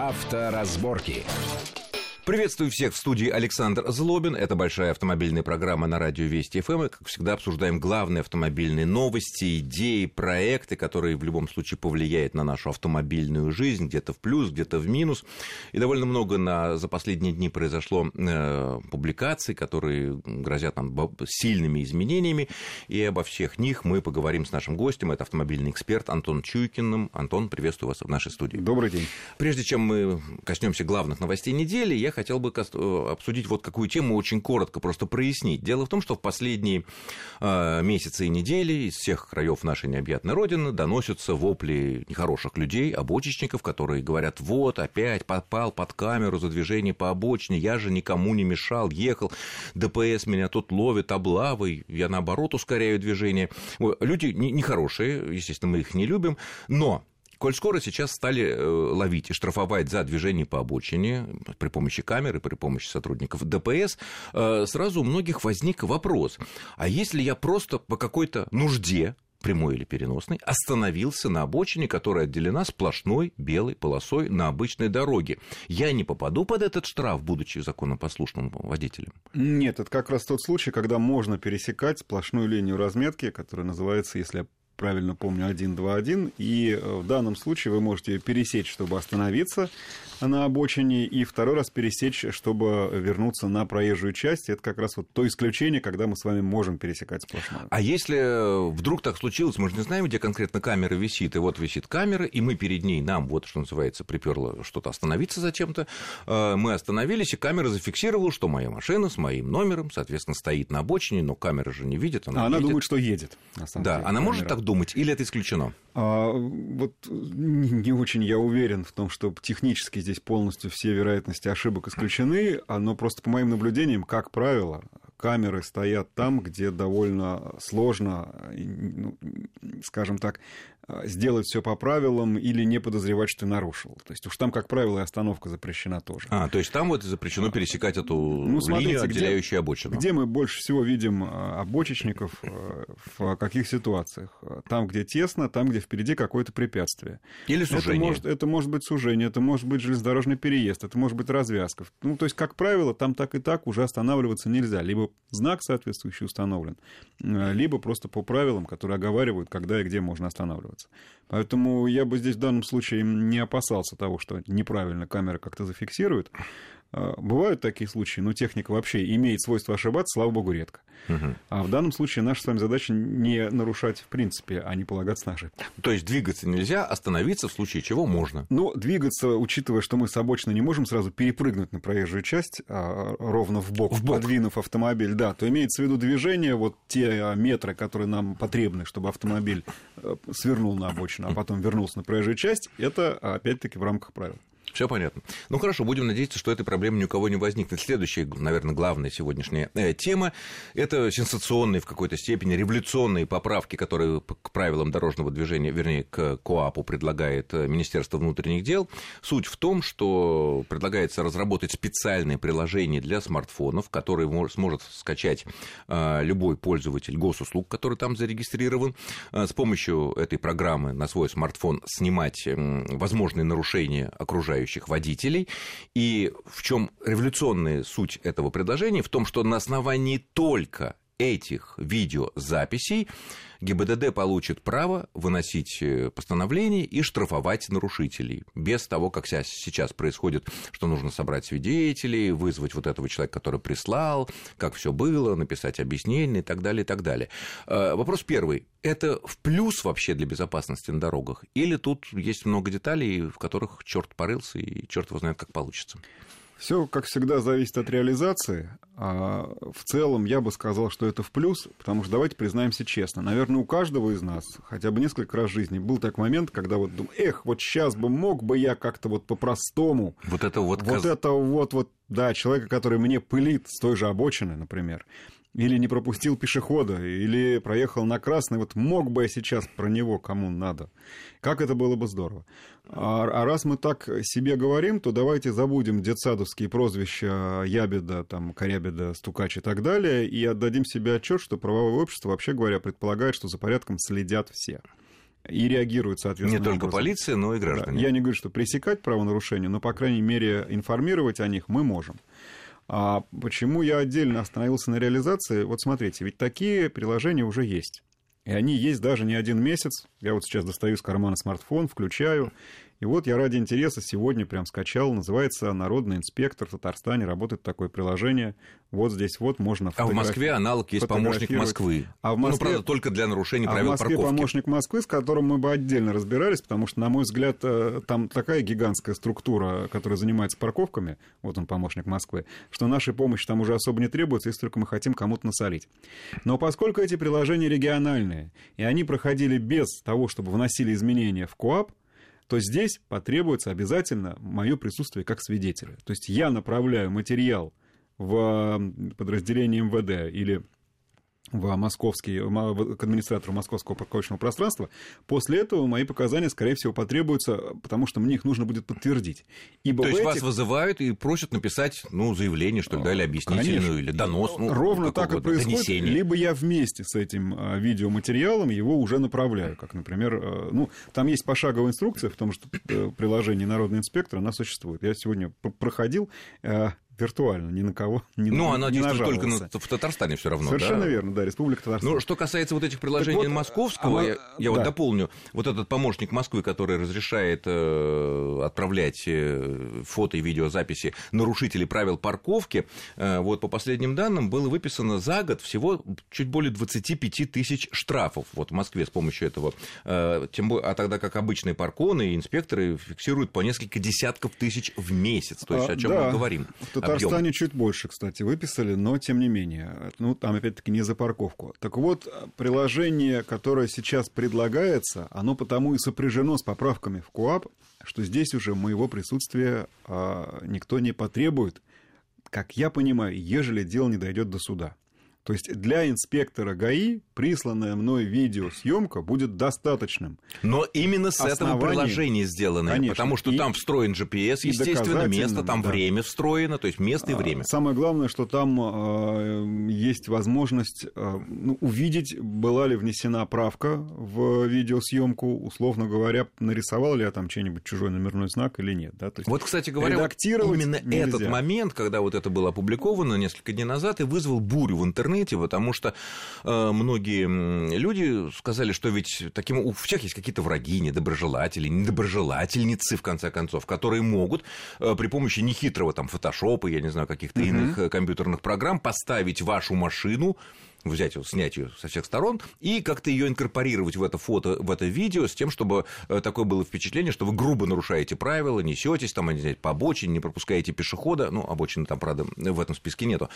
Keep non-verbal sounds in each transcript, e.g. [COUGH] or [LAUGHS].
Авторазборки. Приветствую всех в студии Александр Злобин. Это большая автомобильная программа на радио Вести ФМ. И, как всегда, обсуждаем главные автомобильные новости, идеи, проекты, которые в любом случае повлияют на нашу автомобильную жизнь, где-то в плюс, где-то в минус. И довольно много на, за последние дни произошло э, публикаций, которые грозят нам сильными изменениями. И обо всех них мы поговорим с нашим гостем. Это автомобильный эксперт Антон Чуйкиным. Антон, приветствую вас в нашей студии. Добрый день. Прежде чем мы коснемся главных новостей недели, я хотел бы э, обсудить вот какую тему, очень коротко просто прояснить. Дело в том, что в последние э, месяцы и недели из всех краев нашей необъятной Родины доносятся вопли нехороших людей, обочечников, которые говорят, вот, опять попал под камеру за движение по обочине, я же никому не мешал, ехал, ДПС меня тут ловит облавой, я наоборот ускоряю движение. Люди нехорошие, естественно, мы их не любим, но Коль скоро сейчас стали э, ловить и штрафовать за движение по обочине при помощи камеры, при помощи сотрудников ДПС, э, сразу у многих возник вопрос, а если я просто по какой-то нужде прямой или переносной, остановился на обочине, которая отделена сплошной белой полосой на обычной дороге. Я не попаду под этот штраф, будучи законопослушным водителем? Нет, это как раз тот случай, когда можно пересекать сплошную линию разметки, которая называется, если я правильно помню, 121, и э, в данном случае вы можете пересечь, чтобы остановиться на обочине, и второй раз пересечь, чтобы вернуться на проезжую часть. Это как раз вот то исключение, когда мы с вами можем пересекать сплошную. А если вдруг так случилось, мы же не знаем, где конкретно камера висит, и вот висит камера, и мы перед ней, нам вот, что называется, приперло что-то остановиться зачем-то, э, мы остановились, и камера зафиксировала, что моя машина с моим номером, соответственно, стоит на обочине, но камера же не видит. Она, а она думает, что едет. На самом да, деле, она камера. может так думать, или это исключено? А, вот не, не очень я уверен в том, что технически здесь полностью все вероятности ошибок исключены, но просто по моим наблюдениям, как правило, камеры стоят там, где довольно сложно, ну, скажем так, а, сделать все по правилам или не подозревать, что ты нарушил. То есть уж там, как правило, и остановка запрещена тоже. А, то есть там вот запрещено пересекать эту ну, смотрите, линию, отделяющую где, обочину. Где мы больше всего видим а, обочечников, в каких ситуациях? Там, где тесно, там, где впереди какое-то препятствие. Или сужение. Это может, это может быть сужение, это может быть железнодорожный переезд, это может быть развязка. Ну, то есть, как правило, там так и так уже останавливаться нельзя. Либо знак соответствующий установлен, либо просто по правилам, которые оговаривают, когда и где можно останавливаться. Поэтому я бы здесь в данном случае не опасался того, что неправильно камера как-то зафиксирует. А, бывают такие случаи, но техника вообще имеет свойство ошибаться, слава богу, редко. Угу. А в данном случае наша с вами задача не нарушать в принципе, а не полагаться на ошибки. То есть двигаться нельзя, остановиться в случае чего можно. Но двигаться, учитывая, что мы с обочины не можем сразу перепрыгнуть на проезжую часть, а ровно в бок, подвинув автомобиль, да, то имеется в виду движение, вот те метры, которые нам потребны, чтобы автомобиль э, свернул на обочину, а потом вернулся на проезжую часть, это опять-таки в рамках правил. Все понятно. Ну хорошо, будем надеяться, что этой проблемы ни у кого не возникнет. Следующая, наверное, главная сегодняшняя э, тема – это сенсационные в какой-то степени революционные поправки, которые к правилам дорожного движения, вернее, к КОАПу предлагает э, Министерство внутренних дел. Суть в том, что предлагается разработать специальное приложение для смартфонов, которое сможет скачать э, любой пользователь госуслуг, который там зарегистрирован, с помощью этой программы на свой смартфон снимать возможные нарушения окружающей окружающих водителей. И в чем революционная суть этого предложения? В том, что на основании только этих видеозаписей ГИБДД получит право выносить э, постановление и штрафовать нарушителей. Без того, как сейчас происходит, что нужно собрать свидетелей, вызвать вот этого человека, который прислал, как все было, написать объяснение и так далее, и так далее. Э, вопрос первый. Это в плюс вообще для безопасности на дорогах? Или тут есть много деталей, в которых черт порылся и черт его знает, как получится? Все, как всегда, зависит от реализации. А в целом, я бы сказал, что это в плюс, потому что давайте признаемся честно. Наверное, у каждого из нас хотя бы несколько раз в жизни был такой момент, когда вот думаю, эх, вот сейчас бы мог бы я как-то вот по-простому. Вот это вот... Вот это вот, вот, да, человека, который мне пылит с той же обочины, например или не пропустил пешехода, или проехал на красный, вот мог бы я сейчас про него кому надо. Как это было бы здорово. А, а раз мы так себе говорим, то давайте забудем детсадовские прозвища Ябеда, там, Корябеда, Стукач и так далее, и отдадим себе отчет, что правовое общество, вообще говоря, предполагает, что за порядком следят все. и реагируют соответственно. Не только образом. полиция, но и граждане. Да. Я не говорю, что пресекать правонарушения, но, по крайней мере, информировать о них мы можем. А почему я отдельно остановился на реализации? Вот смотрите, ведь такие приложения уже есть. И они есть даже не один месяц. Я вот сейчас достаю из кармана смартфон, включаю, и вот я ради интереса сегодня прям скачал, называется «Народный инспектор» в Татарстане, работает такое приложение. Вот здесь вот можно А в Москве аналог есть помощник Москвы. А в Москве... Ну, правда, только для нарушения а правил в Москве парковки. помощник Москвы, с которым мы бы отдельно разбирались, потому что, на мой взгляд, э, там такая гигантская структура, которая занимается парковками, вот он помощник Москвы, что нашей помощи там уже особо не требуется, если только мы хотим кому-то насолить. Но поскольку эти приложения региональные, и они проходили без того, чтобы вносили изменения в КОАП, то здесь потребуется обязательно мое присутствие как свидетеля. То есть я направляю материал в подразделение МВД или в московский, к администратору московского парковочного пространства. После этого мои показания, скорее всего, потребуются, потому что мне их нужно будет подтвердить. Ибо То есть этих... вас вызывают и просят написать ну, заявление, что ли, да, или объяснительную, Конечно. или донос. Ну, Ровно так и происходит. Донесение. Либо я вместе с этим а, видеоматериалом его уже направляю. Как, например, а, ну, там есть пошаговая инструкция, потому что э, приложение «Народный инспектор», она существует. Я сегодня проходил а, виртуально, ни на кого [LAUGHS] не Ну, на, она не действует только на, в Татарстане все равно. Совершенно да? верно, да, Республика Татарстан. Ну, что касается вот этих приложений вот, московского, а, я, я да. вот дополню, вот этот помощник Москвы, который разрешает э, отправлять э, фото и видеозаписи нарушителей правил парковки, э, вот по последним данным было выписано за год всего чуть более 25 тысяч штрафов вот в Москве с помощью этого. Э, тем более, а тогда как обычные парконы и инспекторы фиксируют по несколько десятков тысяч в месяц. То есть а, о чем да. мы говорим? Татарстане объем. чуть больше, кстати, выписали, но тем не менее. Ну, там, опять-таки, не за парковку. Так вот, приложение, которое сейчас предлагается, оно потому и сопряжено с поправками в КУАП, что здесь уже моего присутствия а, никто не потребует, как я понимаю, ежели дело не дойдет до суда. То есть для инспектора ГАИ присланная мной видеосъемка будет достаточным. Но именно с этого приложения сделано, конечно, потому что и, там встроен GPS, естественно, место, там да. время встроено, то есть место и а, время. Самое главное, что там э, есть возможность э, ну, увидеть, была ли внесена правка в видеосъемку, условно говоря, нарисовал ли я там чей-нибудь чужой номерной знак или нет. Да? То есть вот, кстати говоря, вот именно нельзя. этот момент, когда вот это было опубликовано несколько дней назад, и вызвал бурю в интернете, потому что э, многие люди сказали, что ведь таким, у всех есть какие-то враги, недоброжелатели, недоброжелательницы, в конце концов, которые могут э, при помощи нехитрого там фотошопа, я не знаю, каких-то uh-huh. иных э, компьютерных программ поставить вашу машину взять ее, снять ее со всех сторон и как-то ее инкорпорировать в это фото, в это видео с тем, чтобы э, такое было впечатление, что вы грубо нарушаете правила, несетесь там, не знаю, по обочине, не пропускаете пешехода, ну, обочины там, правда, в этом списке нету.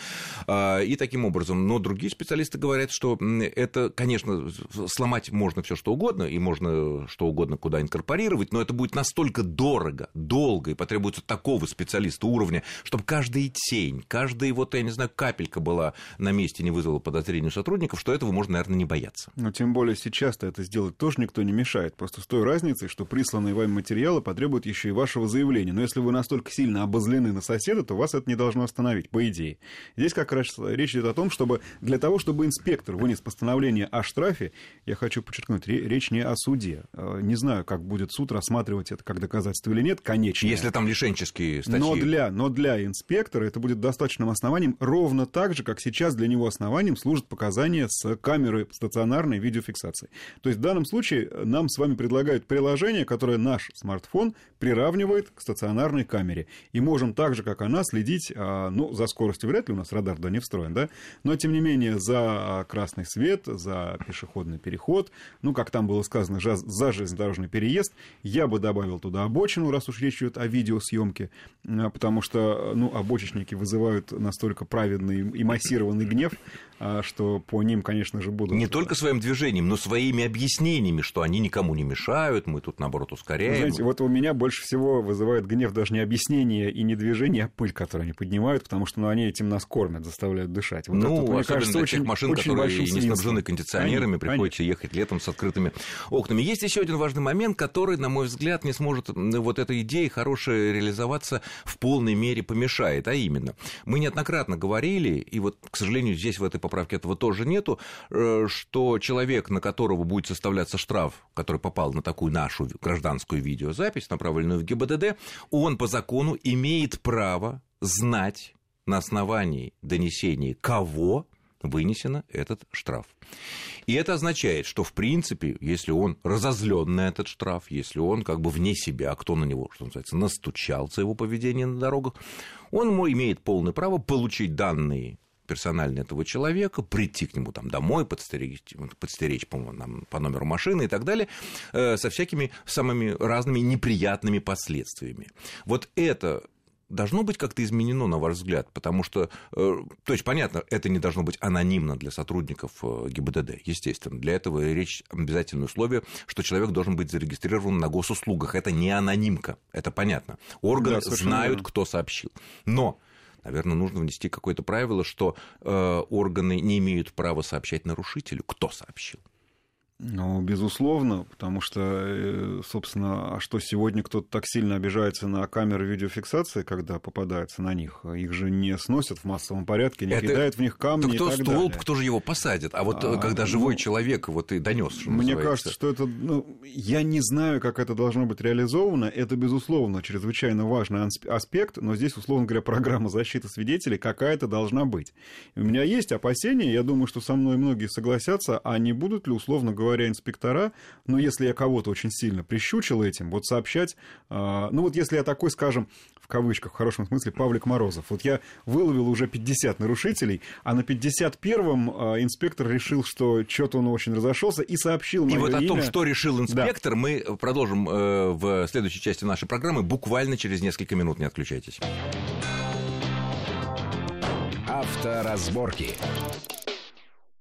А, и таким образом, но другие специалисты говорят, что это, конечно, сломать можно все что угодно, и можно что угодно куда инкорпорировать, но это будет настолько дорого, долго, и потребуется такого специалиста уровня, чтобы каждая тень, каждая, вот, я не знаю, капелька была на месте, не вызвала подозрения зрению сотрудников, что этого можно, наверное, не бояться. Но тем более сейчас-то это сделать тоже никто не мешает. Просто с той разницей, что присланные вами материалы потребуют еще и вашего заявления. Но если вы настолько сильно обозлены на соседа, то вас это не должно остановить, по идее. Здесь как раз речь идет о том, чтобы для того, чтобы инспектор вынес постановление о штрафе, я хочу подчеркнуть, речь не о суде. Э, не знаю, как будет суд рассматривать это как доказательство или нет, конечно. Если там лишенческие статьи. Но для, но для инспектора это будет достаточным основанием, ровно так же, как сейчас для него основанием служит содержит показания с камеры стационарной видеофиксации. То есть в данном случае нам с вами предлагают приложение, которое наш смартфон приравнивает к стационарной камере. И можем так же, как она, следить, а, ну, за скоростью вряд ли у нас радар да не встроен, да, но тем не менее за красный свет, за пешеходный переход, ну, как там было сказано, за железнодорожный переезд, я бы добавил туда обочину, раз уж речь идет о видеосъемке, а, потому что, ну, обочечники вызывают настолько праведный и массированный гнев, а, что по ним, конечно же, будут... Не только своим движением, но своими объяснениями, что они никому не мешают, мы тут, наоборот, ускоряем. Знаете, вот у меня больше всего вызывает гнев даже не объяснение и не движение, а пыль, которую они поднимают, потому что ну, они этим нас кормят, заставляют дышать. Вот ну, это, мне кажется, очень, машин, очень которые не снабжены кондиционерами, конечно, приходится конечно. ехать летом с открытыми окнами. Есть еще один важный момент, который, на мой взгляд, не сможет вот этой идеи хорошая реализоваться в полной мере помешает, а именно, мы неоднократно говорили, и вот, к сожалению, здесь в этой поправке этого тоже нету, э, что человек, на которого будет составляться штраф, который попал на такую нашу гражданскую видеозапись, направленную в ГИБДД, он по закону имеет право знать на основании донесений кого вынесен этот штраф. И это означает, что, в принципе, если он разозлен на этот штраф, если он как бы вне себя, а кто на него, что называется, настучал за его поведение на дорогах, он имеет полное право получить данные персонально этого человека, прийти к нему там домой, подстеречь, подстеречь по, по номеру машины и так далее, э, со всякими самыми разными неприятными последствиями. Вот это должно быть как-то изменено, на ваш взгляд? Потому что, э, то есть, понятно, это не должно быть анонимно для сотрудников э, ГИБДД, естественно. Для этого речь обязательное условие, что человек должен быть зарегистрирован на госуслугах. Это не анонимка, это понятно. Органы да, знают, кто сообщил. Но наверное, нужно внести какое-то правило, что э, органы не имеют права сообщать нарушителю, кто сообщил. Ну, безусловно, потому что, э, собственно, а что сегодня кто-то так сильно обижается на камеры видеофиксации, когда попадается на них? Их же не сносят в массовом порядке, не Это... кидают в них камни да кто и так столб, далее. кто же его посадит? А вот а, когда живой ну, человек вот и донес, Мне называется. кажется, что это... Ну, я не знаю, как это должно быть реализовано. Это, безусловно, чрезвычайно важный аспект, но здесь, условно говоря, [LAUGHS] программа защиты свидетелей какая-то должна быть. У меня есть опасения, я думаю, что со мной многие согласятся, а не будут ли, условно говоря, говоря, инспектора, но если я кого-то очень сильно прищучил этим, вот сообщать, а, ну вот если я такой, скажем, в кавычках, в хорошем смысле, Павлик Морозов. Вот я выловил уже 50 нарушителей, а на 51-м а, инспектор решил, что что-то он очень разошелся и сообщил И вот имя. о том, что решил инспектор, да. мы продолжим э, в следующей части нашей программы буквально через несколько минут. Не отключайтесь. Авторазборки.